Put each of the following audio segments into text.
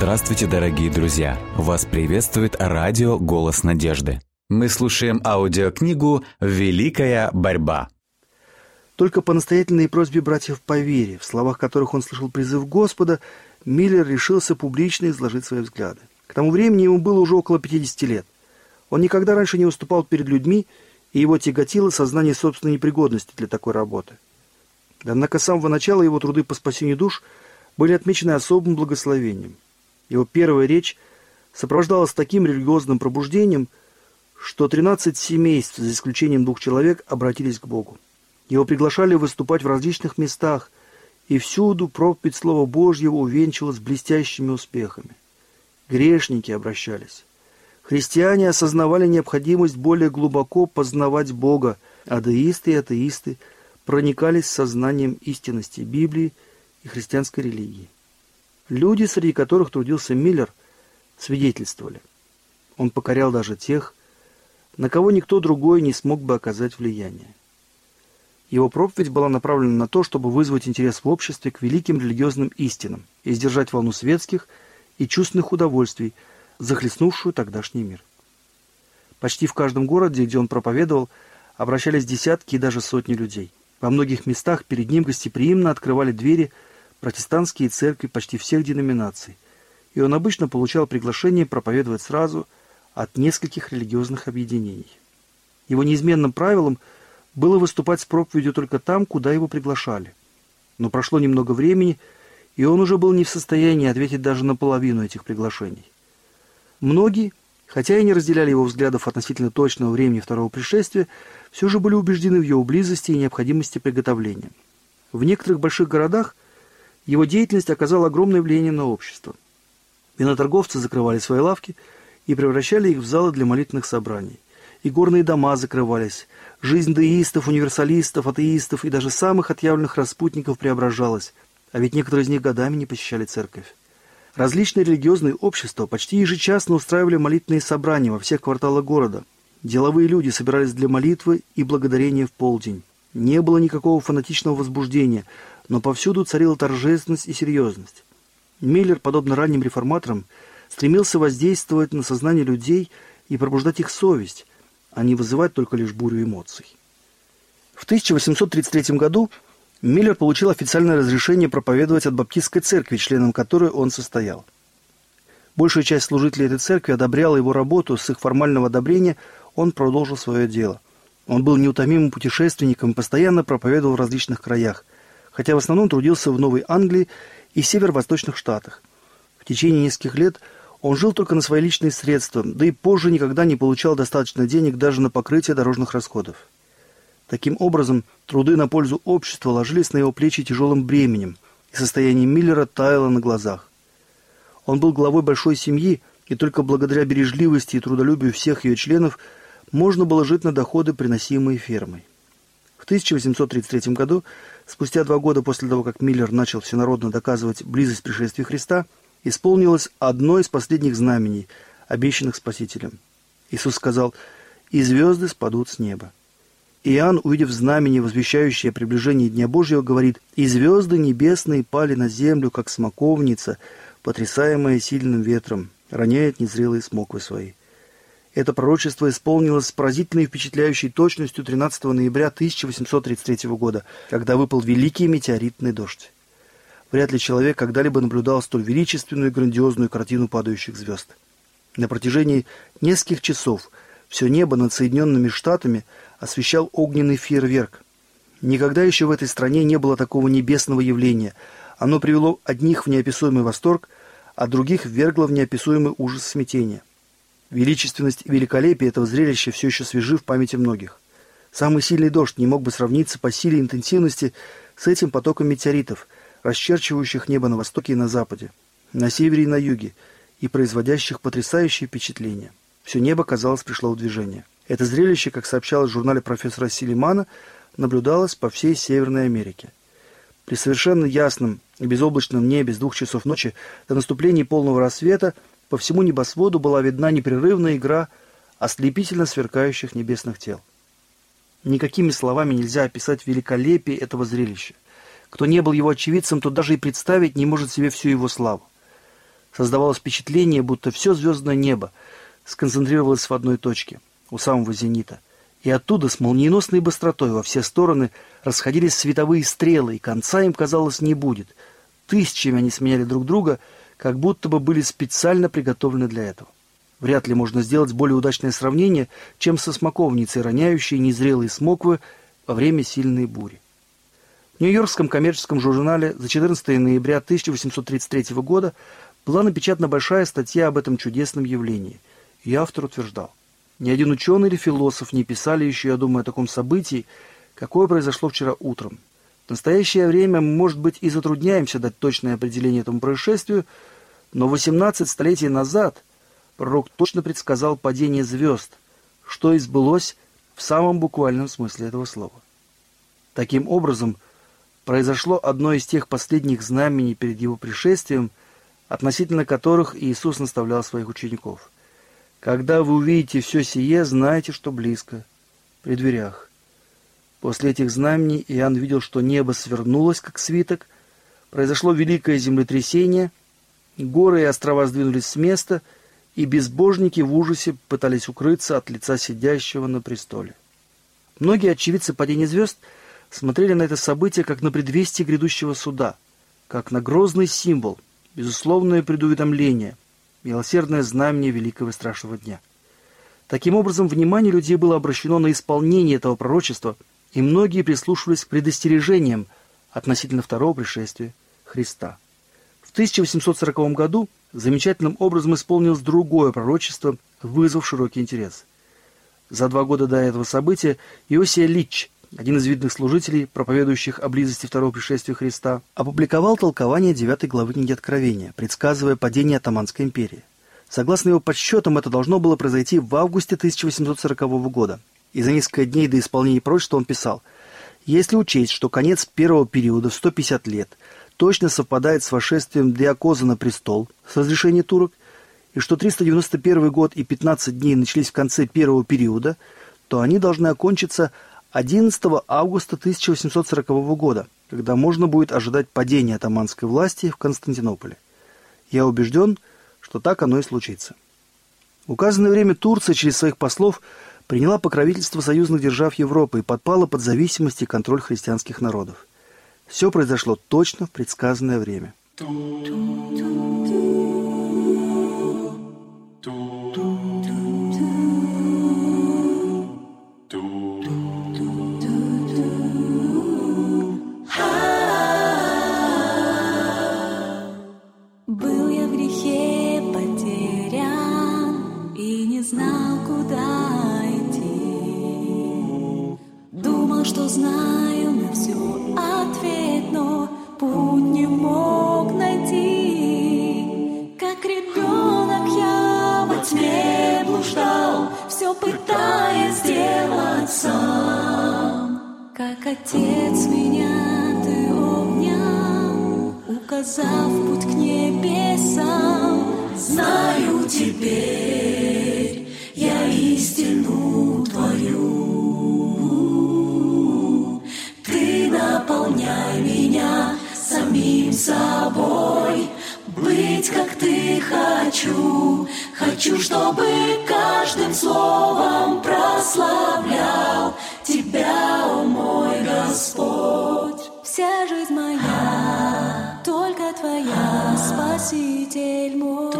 Здравствуйте, дорогие друзья! Вас приветствует радио «Голос надежды». Мы слушаем аудиокнигу «Великая борьба». Только по настоятельной просьбе братьев по вере, в словах которых он слышал призыв Господа, Миллер решился публично изложить свои взгляды. К тому времени ему было уже около 50 лет. Он никогда раньше не выступал перед людьми, и его тяготило сознание собственной непригодности для такой работы. Однако с самого начала его труды по спасению душ были отмечены особым благословением. Его первая речь сопровождалась таким религиозным пробуждением, что 13 семейств, за исключением двух человек, обратились к Богу. Его приглашали выступать в различных местах, и всюду проповедь Слова Божьего увенчалась блестящими успехами. Грешники обращались. Христиане осознавали необходимость более глубоко познавать Бога, а деисты и атеисты проникались сознанием истинности Библии и христианской религии. Люди, среди которых трудился Миллер, свидетельствовали. Он покорял даже тех, на кого никто другой не смог бы оказать влияние. Его проповедь была направлена на то, чтобы вызвать интерес в обществе к великим религиозным истинам и сдержать волну светских и чувственных удовольствий, захлестнувшую тогдашний мир. Почти в каждом городе, где он проповедовал, обращались десятки и даже сотни людей. Во многих местах перед ним гостеприимно открывали двери протестантские церкви почти всех деноминаций, и он обычно получал приглашение проповедовать сразу от нескольких религиозных объединений. Его неизменным правилом было выступать с проповедью только там, куда его приглашали. Но прошло немного времени, и он уже был не в состоянии ответить даже на половину этих приглашений. Многие, хотя и не разделяли его взглядов относительно точного времени второго пришествия, все же были убеждены в его близости и необходимости приготовления. В некоторых больших городах его деятельность оказала огромное влияние на общество. Виноторговцы закрывали свои лавки и превращали их в залы для молитвенных собраний. И горные дома закрывались. Жизнь деистов, универсалистов, атеистов и даже самых отъявленных распутников преображалась, а ведь некоторые из них годами не посещали церковь. Различные религиозные общества почти ежечасно устраивали молитвенные собрания во всех кварталах города. Деловые люди собирались для молитвы и благодарения в полдень. Не было никакого фанатичного возбуждения, но повсюду царила торжественность и серьезность. Миллер, подобно ранним реформаторам, стремился воздействовать на сознание людей и пробуждать их совесть, а не вызывать только лишь бурю эмоций. В 1833 году Миллер получил официальное разрешение проповедовать от Баптистской церкви, членом которой он состоял. Большая часть служителей этой церкви одобряла его работу, с их формального одобрения он продолжил свое дело. Он был неутомимым путешественником и постоянно проповедовал в различных краях – хотя в основном трудился в Новой Англии и северо-восточных штатах. В течение нескольких лет он жил только на свои личные средства, да и позже никогда не получал достаточно денег даже на покрытие дорожных расходов. Таким образом, труды на пользу общества ложились на его плечи тяжелым бременем, и состояние Миллера таяло на глазах. Он был главой большой семьи, и только благодаря бережливости и трудолюбию всех ее членов можно было жить на доходы, приносимые фермой. В 1833 году Спустя два года после того, как Миллер начал всенародно доказывать близость пришествия Христа, исполнилось одно из последних знамений, обещанных Спасителем. Иисус сказал «И звезды спадут с неба». Иоанн, увидев знамение, возвещающее приближение Дня Божьего, говорит «И звезды небесные пали на землю, как смоковница, потрясаемая сильным ветром, роняет незрелые смоквы свои». Это пророчество исполнилось с поразительной и впечатляющей точностью 13 ноября 1833 года, когда выпал великий метеоритный дождь. Вряд ли человек когда-либо наблюдал столь величественную и грандиозную картину падающих звезд. На протяжении нескольких часов все небо над Соединенными Штатами освещал огненный фейерверк. Никогда еще в этой стране не было такого небесного явления. Оно привело одних в неописуемый восторг, а других ввергло в неописуемый ужас смятения. Величественность и великолепие этого зрелища все еще свежи в памяти многих. Самый сильный дождь не мог бы сравниться по силе и интенсивности с этим потоком метеоритов, расчерчивающих небо на востоке и на западе, на севере и на юге, и производящих потрясающее впечатление. Все небо, казалось, пришло в движение. Это зрелище, как сообщалось в журнале профессора Силимана, наблюдалось по всей Северной Америке. При совершенно ясном и безоблачном небе с двух часов ночи до наступления полного рассвета по всему небосводу была видна непрерывная игра ослепительно сверкающих небесных тел. Никакими словами нельзя описать великолепие этого зрелища. Кто не был его очевидцем, тот даже и представить не может себе всю его славу. Создавалось впечатление, будто все звездное небо сконцентрировалось в одной точке, у самого зенита. И оттуда с молниеносной быстротой во все стороны расходились световые стрелы, и конца им, казалось, не будет. Тысячами они сменяли друг друга, как будто бы были специально приготовлены для этого. Вряд ли можно сделать более удачное сравнение, чем со смоковницей, роняющей незрелые смоквы во время сильной бури. В Нью-Йоркском коммерческом журнале за 14 ноября 1833 года была напечатана большая статья об этом чудесном явлении, и автор утверждал, ни один ученый или философ не писали еще, я думаю, о таком событии, какое произошло вчера утром. В настоящее время может быть, и затрудняемся дать точное определение этому происшествию, но 18 столетий назад – пророк точно предсказал падение звезд, что и сбылось в самом буквальном смысле этого слова. Таким образом, произошло одно из тех последних знамений перед его пришествием, относительно которых Иисус наставлял своих учеников. «Когда вы увидите все сие, знайте, что близко, при дверях». После этих знамений Иоанн видел, что небо свернулось, как свиток, произошло великое землетрясение, горы и острова сдвинулись с места — и безбожники в ужасе пытались укрыться от лица сидящего на престоле. Многие очевидцы падения звезд смотрели на это событие как на предвестие грядущего суда, как на грозный символ, безусловное предуведомление, милосердное знамение великого и страшного дня. Таким образом, внимание людей было обращено на исполнение этого пророчества, и многие прислушивались к предостережениям относительно второго пришествия Христа. В 1840 году замечательным образом исполнилось другое пророчество, вызвав широкий интерес. За два года до этого события Иосия Лич, один из видных служителей, проповедующих о близости второго пришествия Христа, опубликовал толкование 9 главы книги Откровения, предсказывая падение Атаманской империи. Согласно его подсчетам, это должно было произойти в августе 1840 года. И за несколько дней до исполнения пророчества он писал, «Если учесть, что конец первого периода в 150 лет – точно совпадает с вошествием Диакоза на престол с разрешения турок, и что 391 год и 15 дней начались в конце первого периода, то они должны окончиться 11 августа 1840 года, когда можно будет ожидать падения атаманской власти в Константинополе. Я убежден, что так оно и случится. В указанное время Турция через своих послов приняла покровительство союзных держав Европы и подпала под зависимость и контроль христианских народов. Все произошло точно в предсказанное время. Указав путь к небесам. Знаю теперь я истину твою. Ты наполняй меня самим собой. Быть, как ты хочу, хочу, чтобы каждым словом прославлял Тебя, о мой Господь. Вся жизнь моя, Твоя, Спаситель мой.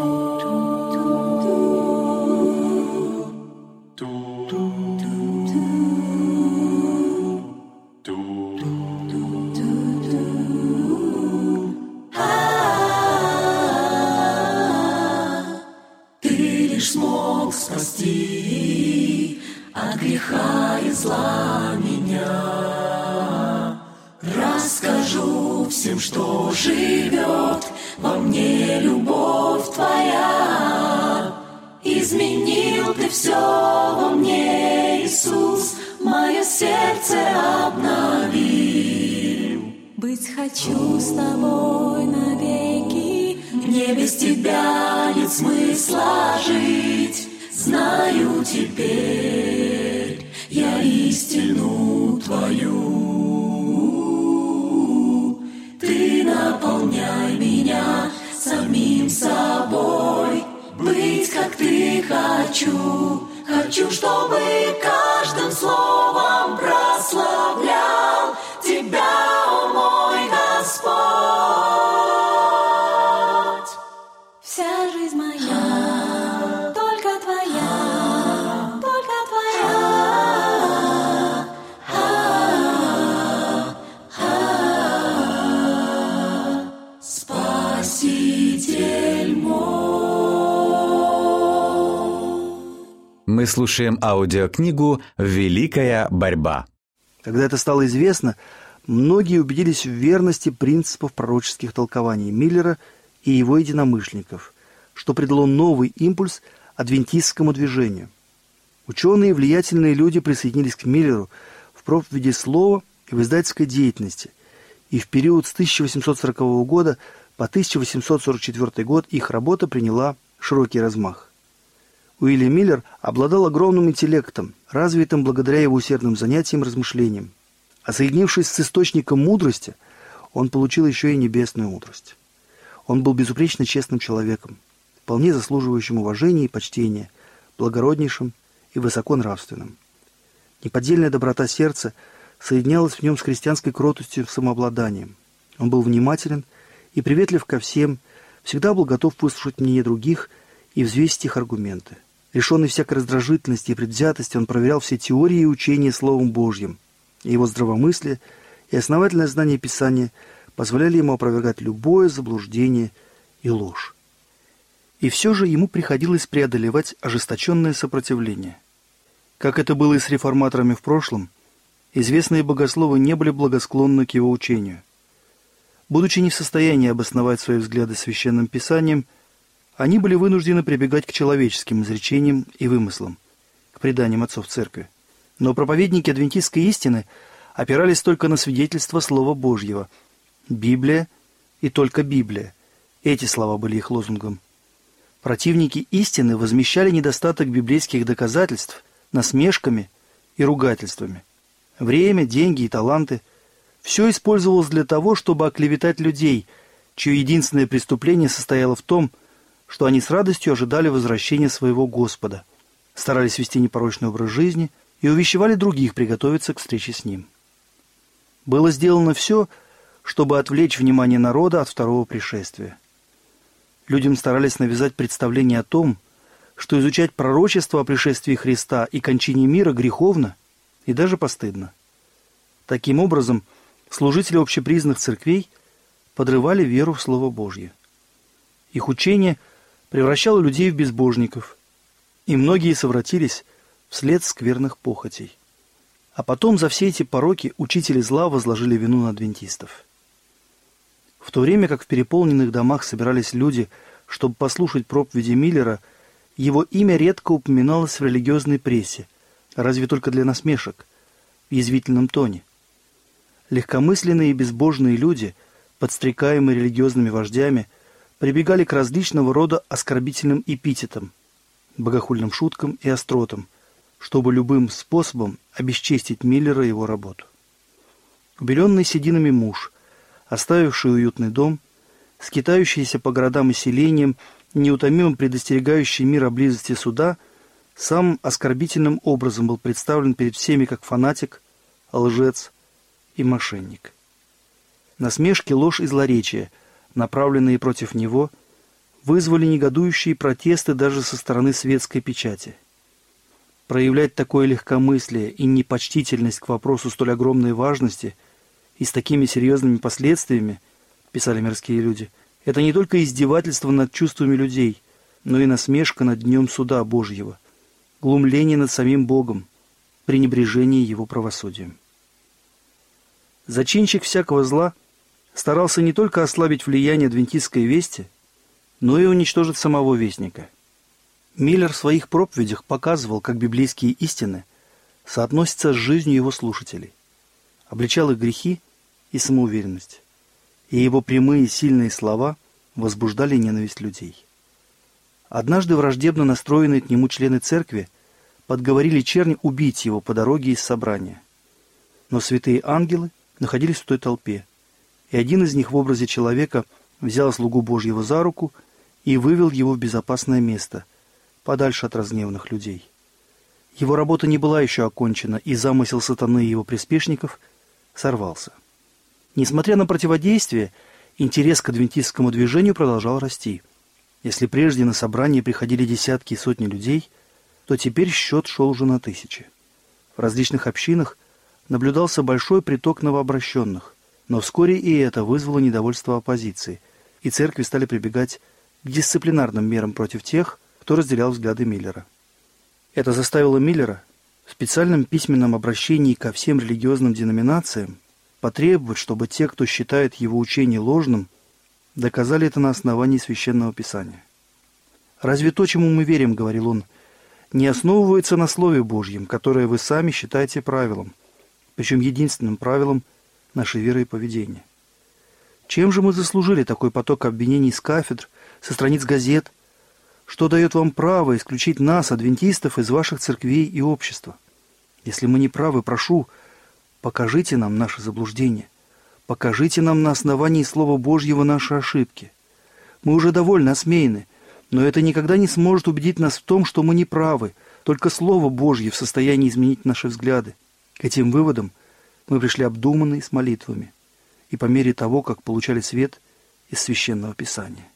Хочу с тобой навеки, мне без тебя нет смысла жить. Знаю теперь я истину твою. Ты наполняй меня самим собой, быть как ты хочу. Хочу, чтобы каждым словом Мы слушаем аудиокнигу «Великая борьба». Когда это стало известно, многие убедились в верности принципов пророческих толкований Миллера и его единомышленников, что придало новый импульс адвентистскому движению. Ученые и влиятельные люди присоединились к Миллеру в проповеди слова и в издательской деятельности, и в период с 1840 года по 1844 год их работа приняла широкий размах. Уильям Миллер обладал огромным интеллектом, развитым благодаря его усердным занятиям и размышлениям. А соединившись с источником мудрости, он получил еще и небесную мудрость. Он был безупречно честным человеком, вполне заслуживающим уважения и почтения, благороднейшим и высоконравственным. Неподдельная доброта сердца соединялась в нем с христианской кротостью и самообладанием. Он был внимателен и приветлив ко всем, всегда был готов выслушать мнение других и взвесить их аргументы. Лишенный всякой раздражительности и предвзятости, он проверял все теории и учения Словом Божьим. И его здравомыслие и основательное знание Писания позволяли ему опровергать любое заблуждение и ложь. И все же ему приходилось преодолевать ожесточенное сопротивление. Как это было и с реформаторами в прошлом, известные богословы не были благосклонны к его учению. Будучи не в состоянии обосновать свои взгляды священным писанием, они были вынуждены прибегать к человеческим изречениям и вымыслам, к преданиям отцов церкви. Но проповедники адвентистской истины опирались только на свидетельство Слова Божьего. Библия и только Библия. Эти слова были их лозунгом. Противники истины возмещали недостаток библейских доказательств насмешками и ругательствами. Время, деньги и таланты – все использовалось для того, чтобы оклеветать людей, чье единственное преступление состояло в том, что они с радостью ожидали возвращения своего Господа, старались вести непорочный образ жизни и увещевали других приготовиться к встрече с Ним. Было сделано все, чтобы отвлечь внимание народа от второго пришествия. Людям старались навязать представление о том, что изучать пророчество о пришествии Христа и кончине мира греховно и даже постыдно. Таким образом, служители общепризнанных церквей подрывали веру в Слово Божье. Их учение превращало людей в безбожников, и многие совратились вслед скверных похотей. А потом за все эти пороки учители зла возложили вину на адвентистов. В то время как в переполненных домах собирались люди, чтобы послушать проповеди Миллера, его имя редко упоминалось в религиозной прессе, разве только для насмешек, в язвительном тоне. Легкомысленные и безбожные люди, подстрекаемые религиозными вождями, прибегали к различного рода оскорбительным эпитетам, богохульным шуткам и остротам, чтобы любым способом обесчестить Миллера и его работу. Убеленный сединами муж, оставивший уютный дом, скитающийся по городам и селениям, неутомимо предостерегающий мир о близости суда, самым оскорбительным образом был представлен перед всеми как фанатик, лжец, и мошенник. Насмешки, ложь и злоречие, направленные против него, вызвали негодующие протесты даже со стороны светской печати. Проявлять такое легкомыслие и непочтительность к вопросу столь огромной важности и с такими серьезными последствиями, писали мирские люди, это не только издевательство над чувствами людей, но и насмешка над днем суда Божьего, глумление над самим Богом, пренебрежение его правосудием. Зачинщик всякого зла старался не только ослабить влияние адвентистской вести, но и уничтожить самого вестника. Миллер в своих проповедях показывал, как библейские истины соотносятся с жизнью его слушателей, обличал их грехи и самоуверенность, и его прямые сильные слова возбуждали ненависть людей. Однажды враждебно настроенные к нему члены церкви подговорили черни убить его по дороге из собрания. Но святые ангелы – находились в той толпе, и один из них в образе человека взял слугу Божьего за руку и вывел его в безопасное место, подальше от разгневанных людей. Его работа не была еще окончена, и замысел сатаны и его приспешников сорвался. Несмотря на противодействие, интерес к адвентистскому движению продолжал расти. Если прежде на собрание приходили десятки и сотни людей, то теперь счет шел уже на тысячи. В различных общинах наблюдался большой приток новообращенных, но вскоре и это вызвало недовольство оппозиции, и церкви стали прибегать к дисциплинарным мерам против тех, кто разделял взгляды Миллера. Это заставило Миллера в специальном письменном обращении ко всем религиозным деноминациям потребовать, чтобы те, кто считает его учение ложным, доказали это на основании Священного Писания. «Разве то, чему мы верим, — говорил он, — не основывается на Слове Божьем, которое вы сами считаете правилом, причем единственным правилом нашей веры и поведения? Чем же мы заслужили такой поток обвинений с кафедр, со страниц газет, что дает вам право исключить нас, адвентистов, из ваших церквей и общества? Если мы не правы, прошу, покажите нам наши заблуждения. Покажите нам на основании Слова Божьего наши ошибки. Мы уже довольно осмеяны, но это никогда не сможет убедить нас в том, что мы не правы. Только Слово Божье в состоянии изменить наши взгляды. К этим выводам мы пришли обдуманные с молитвами и по мере того, как получали свет из Священного Писания.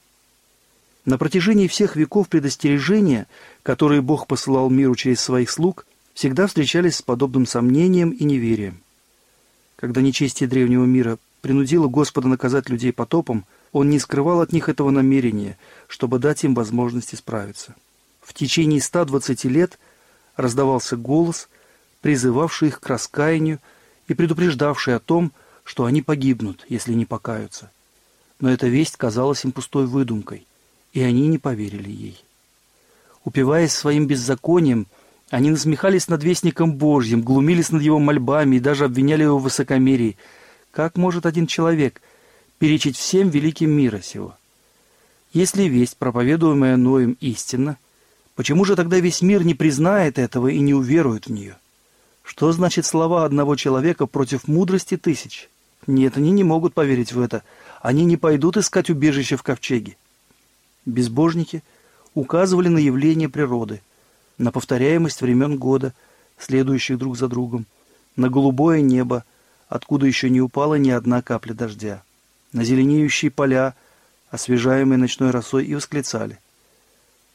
На протяжении всех веков предостережения, которые Бог посылал миру через своих слуг, всегда встречались с подобным сомнением и неверием. Когда нечестие древнего мира принудило Господа наказать людей потопом, Он не скрывал от них этого намерения, чтобы дать им возможность исправиться. В течение 120 лет раздавался голос, призывавший их к раскаянию и предупреждавший о том, что они погибнут, если не покаются. Но эта весть казалась им пустой выдумкой – и они не поверили ей. Упиваясь своим беззаконием, они насмехались над Вестником Божьим, глумились над его мольбами и даже обвиняли его в высокомерии. Как может один человек перечить всем великим мира сего? Если весть, проповедуемая Ноем, истинна, почему же тогда весь мир не признает этого и не уверует в нее? Что значит слова одного человека против мудрости тысяч? Нет, они не могут поверить в это. Они не пойдут искать убежище в ковчеге безбожники указывали на явление природы, на повторяемость времен года, следующих друг за другом, на голубое небо, откуда еще не упала ни одна капля дождя, на зеленеющие поля, освежаемые ночной росой, и восклицали.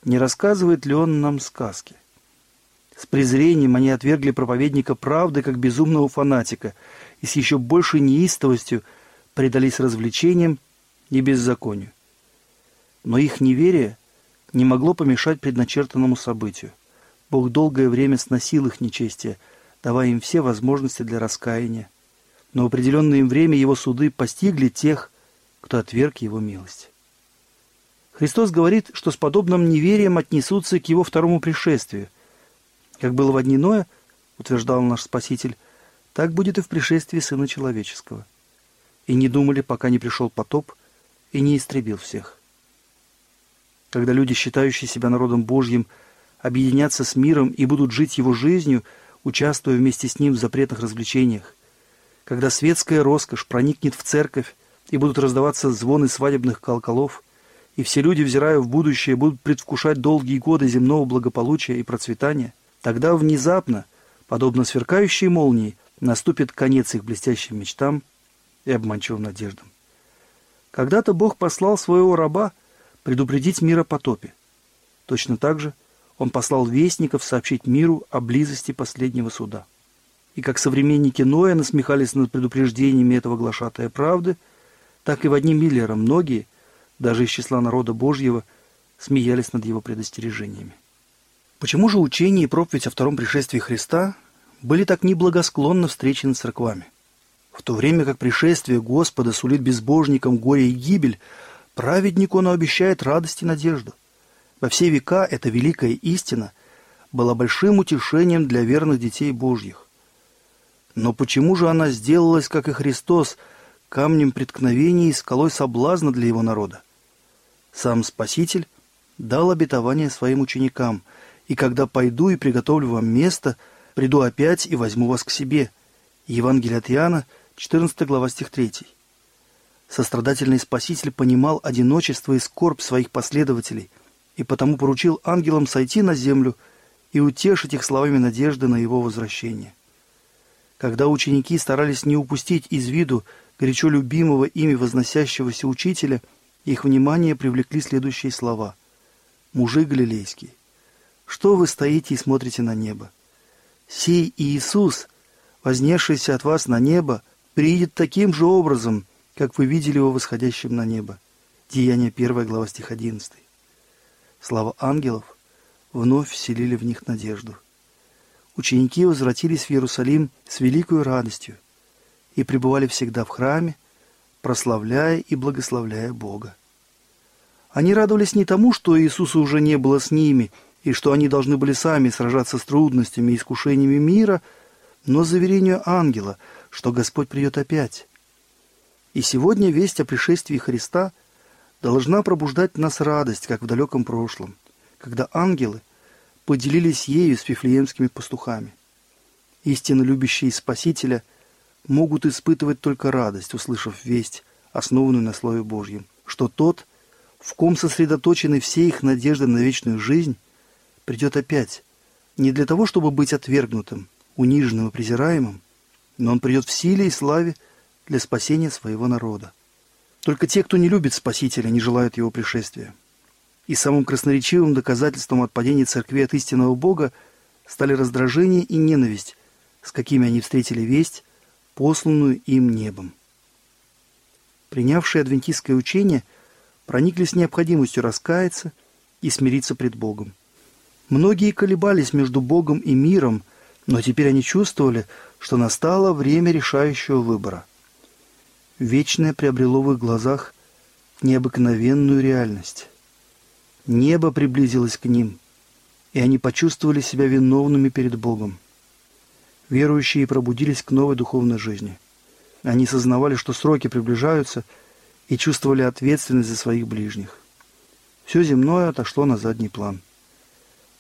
Не рассказывает ли он нам сказки? С презрением они отвергли проповедника правды как безумного фанатика и с еще большей неистовостью предались развлечениям и беззаконию. Но их неверие не могло помешать предначертанному событию. Бог долгое время сносил их нечестие, давая им все возможности для раскаяния. Но в определенное им время его суды постигли тех, кто отверг его милость. Христос говорит, что с подобным неверием отнесутся к его второму пришествию. Как было в дни Ноя, утверждал наш Спаситель, так будет и в пришествии Сына Человеческого. И не думали, пока не пришел потоп и не истребил всех когда люди, считающие себя народом Божьим, объединятся с миром и будут жить его жизнью, участвуя вместе с ним в запретных развлечениях, когда светская роскошь проникнет в церковь и будут раздаваться звоны свадебных колоколов, и все люди, взирая в будущее, будут предвкушать долгие годы земного благополучия и процветания, тогда внезапно, подобно сверкающей молнии, наступит конец их блестящим мечтам и обманчивым надеждам. Когда-то Бог послал своего раба, предупредить мир о потопе. Точно так же он послал вестников сообщить миру о близости последнего суда. И как современники Ноя насмехались над предупреждениями этого глашатая правды, так и в одни Миллера многие, даже из числа народа Божьего, смеялись над его предостережениями. Почему же учение и проповедь о втором пришествии Христа были так неблагосклонно встречены церквами? В то время как пришествие Господа сулит безбожникам горе и гибель, Праведнику оно обещает радость и надежду. Во все века эта великая истина была большим утешением для верных детей Божьих. Но почему же она сделалась, как и Христос, камнем преткновения и скалой соблазна для его народа? Сам Спаситель дал обетование своим ученикам, и когда пойду и приготовлю вам место, приду опять и возьму вас к себе. Евангелие от Иоанна, 14 глава, стих 3. Сострадательный Спаситель понимал одиночество и скорбь своих последователей и потому поручил ангелам сойти на землю и утешить их словами надежды на его возвращение. Когда ученики старались не упустить из виду горячо любимого ими возносящегося учителя, их внимание привлекли следующие слова. «Мужи галилейские, что вы стоите и смотрите на небо? Сей Иисус, вознесшийся от вас на небо, приедет таким же образом, как вы видели его восходящим на небо». Деяние 1 глава стих 11. Слава ангелов вновь вселили в них надежду – ученики возвратились в Иерусалим с великой радостью и пребывали всегда в храме, прославляя и благословляя Бога. Они радовались не тому, что Иисуса уже не было с ними, и что они должны были сами сражаться с трудностями и искушениями мира, но заверению ангела, что Господь придет опять. И сегодня весть о пришествии Христа должна пробуждать в нас радость, как в далеком прошлом, когда ангелы – поделились ею с вифлеемскими пастухами. Истинно любящие Спасителя могут испытывать только радость, услышав весть, основанную на Слове Божьем, что тот, в ком сосредоточены все их надежды на вечную жизнь, придет опять, не для того, чтобы быть отвергнутым, униженным и презираемым, но он придет в силе и славе для спасения своего народа. Только те, кто не любит Спасителя, не желают его пришествия и самым красноречивым доказательством отпадения церкви от истинного Бога стали раздражение и ненависть, с какими они встретили весть, посланную им небом. Принявшие адвентистское учение прониклись необходимостью раскаяться и смириться пред Богом. Многие колебались между Богом и миром, но теперь они чувствовали, что настало время решающего выбора. Вечное приобрело в их глазах необыкновенную реальность. Небо приблизилось к ним, и они почувствовали себя виновными перед Богом. Верующие пробудились к новой духовной жизни. Они сознавали, что сроки приближаются, и чувствовали ответственность за своих ближних. Все земное отошло на задний план.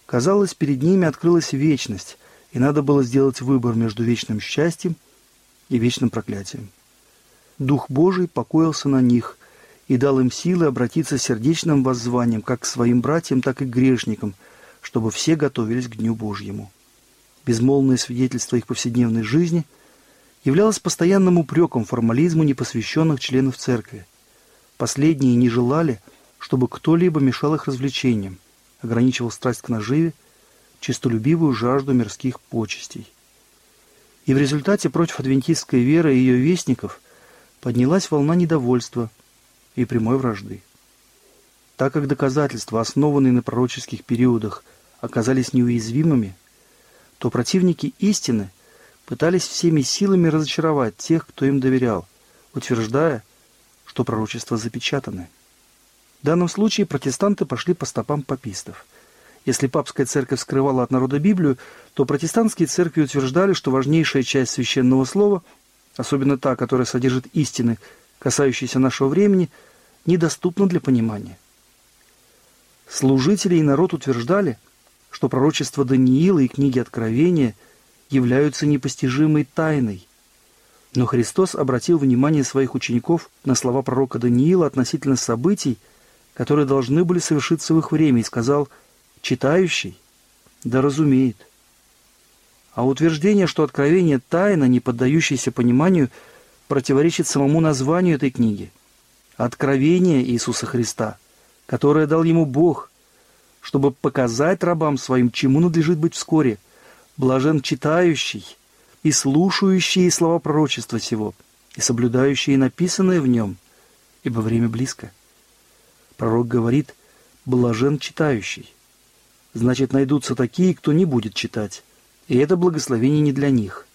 Казалось, перед ними открылась вечность, и надо было сделать выбор между вечным счастьем и вечным проклятием. Дух Божий покоился на них, и дал им силы обратиться сердечным воззванием как к своим братьям, так и к грешникам, чтобы все готовились к Дню Божьему. Безмолвное свидетельство их повседневной жизни являлось постоянным упреком формализму непосвященных членов церкви. Последние не желали, чтобы кто-либо мешал их развлечениям, ограничивал страсть к наживе, честолюбивую жажду мирских почестей. И в результате против адвентистской веры и ее вестников поднялась волна недовольства – и прямой вражды. Так как доказательства, основанные на пророческих периодах, оказались неуязвимыми, то противники истины пытались всеми силами разочаровать тех, кто им доверял, утверждая, что пророчества запечатаны. В данном случае протестанты пошли по стопам папистов. Если папская церковь скрывала от народа Библию, то протестантские церкви утверждали, что важнейшая часть священного слова, особенно та, которая содержит истины, касающиеся нашего времени, недоступна для понимания. Служители и народ утверждали, что пророчества Даниила и книги Откровения являются непостижимой тайной. Но Христос обратил внимание своих учеников на слова пророка Даниила относительно событий, которые должны были совершиться в их время, и сказал «читающий, да разумеет». А утверждение, что откровение тайна, не поддающееся пониманию – противоречит самому названию этой книги – «Откровение Иисуса Христа», которое дал ему Бог, чтобы показать рабам своим, чему надлежит быть вскоре, блажен читающий и слушающий слова пророчества сего, и соблюдающие написанное в нем, ибо время близко. Пророк говорит «блажен читающий». Значит, найдутся такие, кто не будет читать, и это благословение не для них.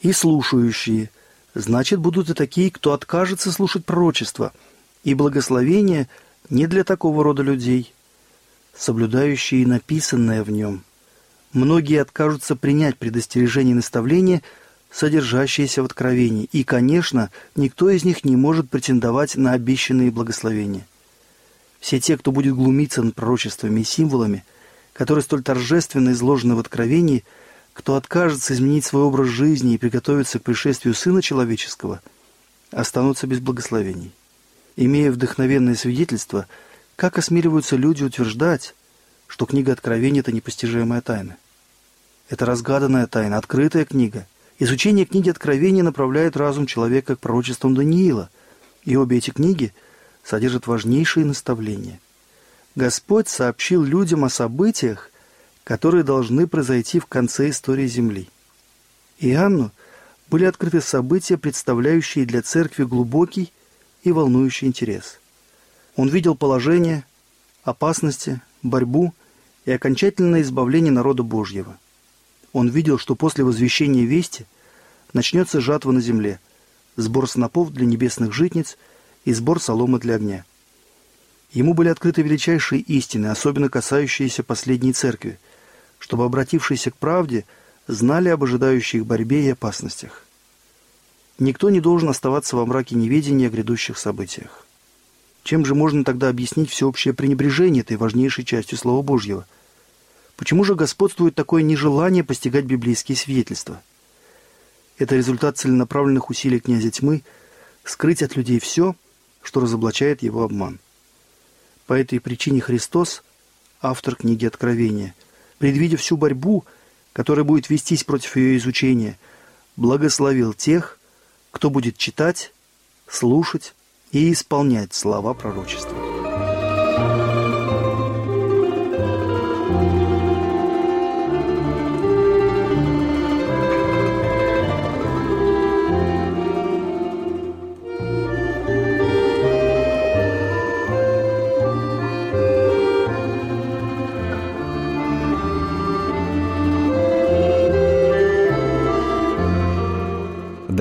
И слушающие – значит, будут и такие, кто откажется слушать пророчество, и благословение не для такого рода людей, соблюдающие написанное в нем. Многие откажутся принять предостережение и наставления, содержащиеся в откровении, и, конечно, никто из них не может претендовать на обещанные благословения. Все те, кто будет глумиться над пророчествами и символами, которые столь торжественно изложены в откровении – кто откажется изменить свой образ жизни и приготовиться к пришествию Сына Человеческого, останутся без благословений. Имея вдохновенное свидетельство, как осмеливаются люди утверждать, что книга Откровения – это непостижимая тайна? Это разгаданная тайна, открытая книга. Изучение книги Откровения направляет разум человека к пророчествам Даниила, и обе эти книги содержат важнейшие наставления. Господь сообщил людям о событиях, которые должны произойти в конце истории Земли. Иоанну были открыты события, представляющие для церкви глубокий и волнующий интерес. Он видел положение, опасности, борьбу и окончательное избавление народа Божьего. Он видел, что после возвещения вести начнется жатва на земле, сбор снопов для небесных житниц и сбор соломы для огня. Ему были открыты величайшие истины, особенно касающиеся последней церкви, чтобы обратившиеся к правде знали об ожидающих борьбе и опасностях. Никто не должен оставаться во мраке неведения о грядущих событиях. Чем же можно тогда объяснить всеобщее пренебрежение этой важнейшей частью Слова Божьего? Почему же господствует такое нежелание постигать библейские свидетельства? Это результат целенаправленных усилий князя тьмы скрыть от людей все, что разоблачает его обман. По этой причине Христос, автор книги Откровения, предвидя всю борьбу, которая будет вестись против ее изучения, благословил тех, кто будет читать, слушать и исполнять слова пророчества.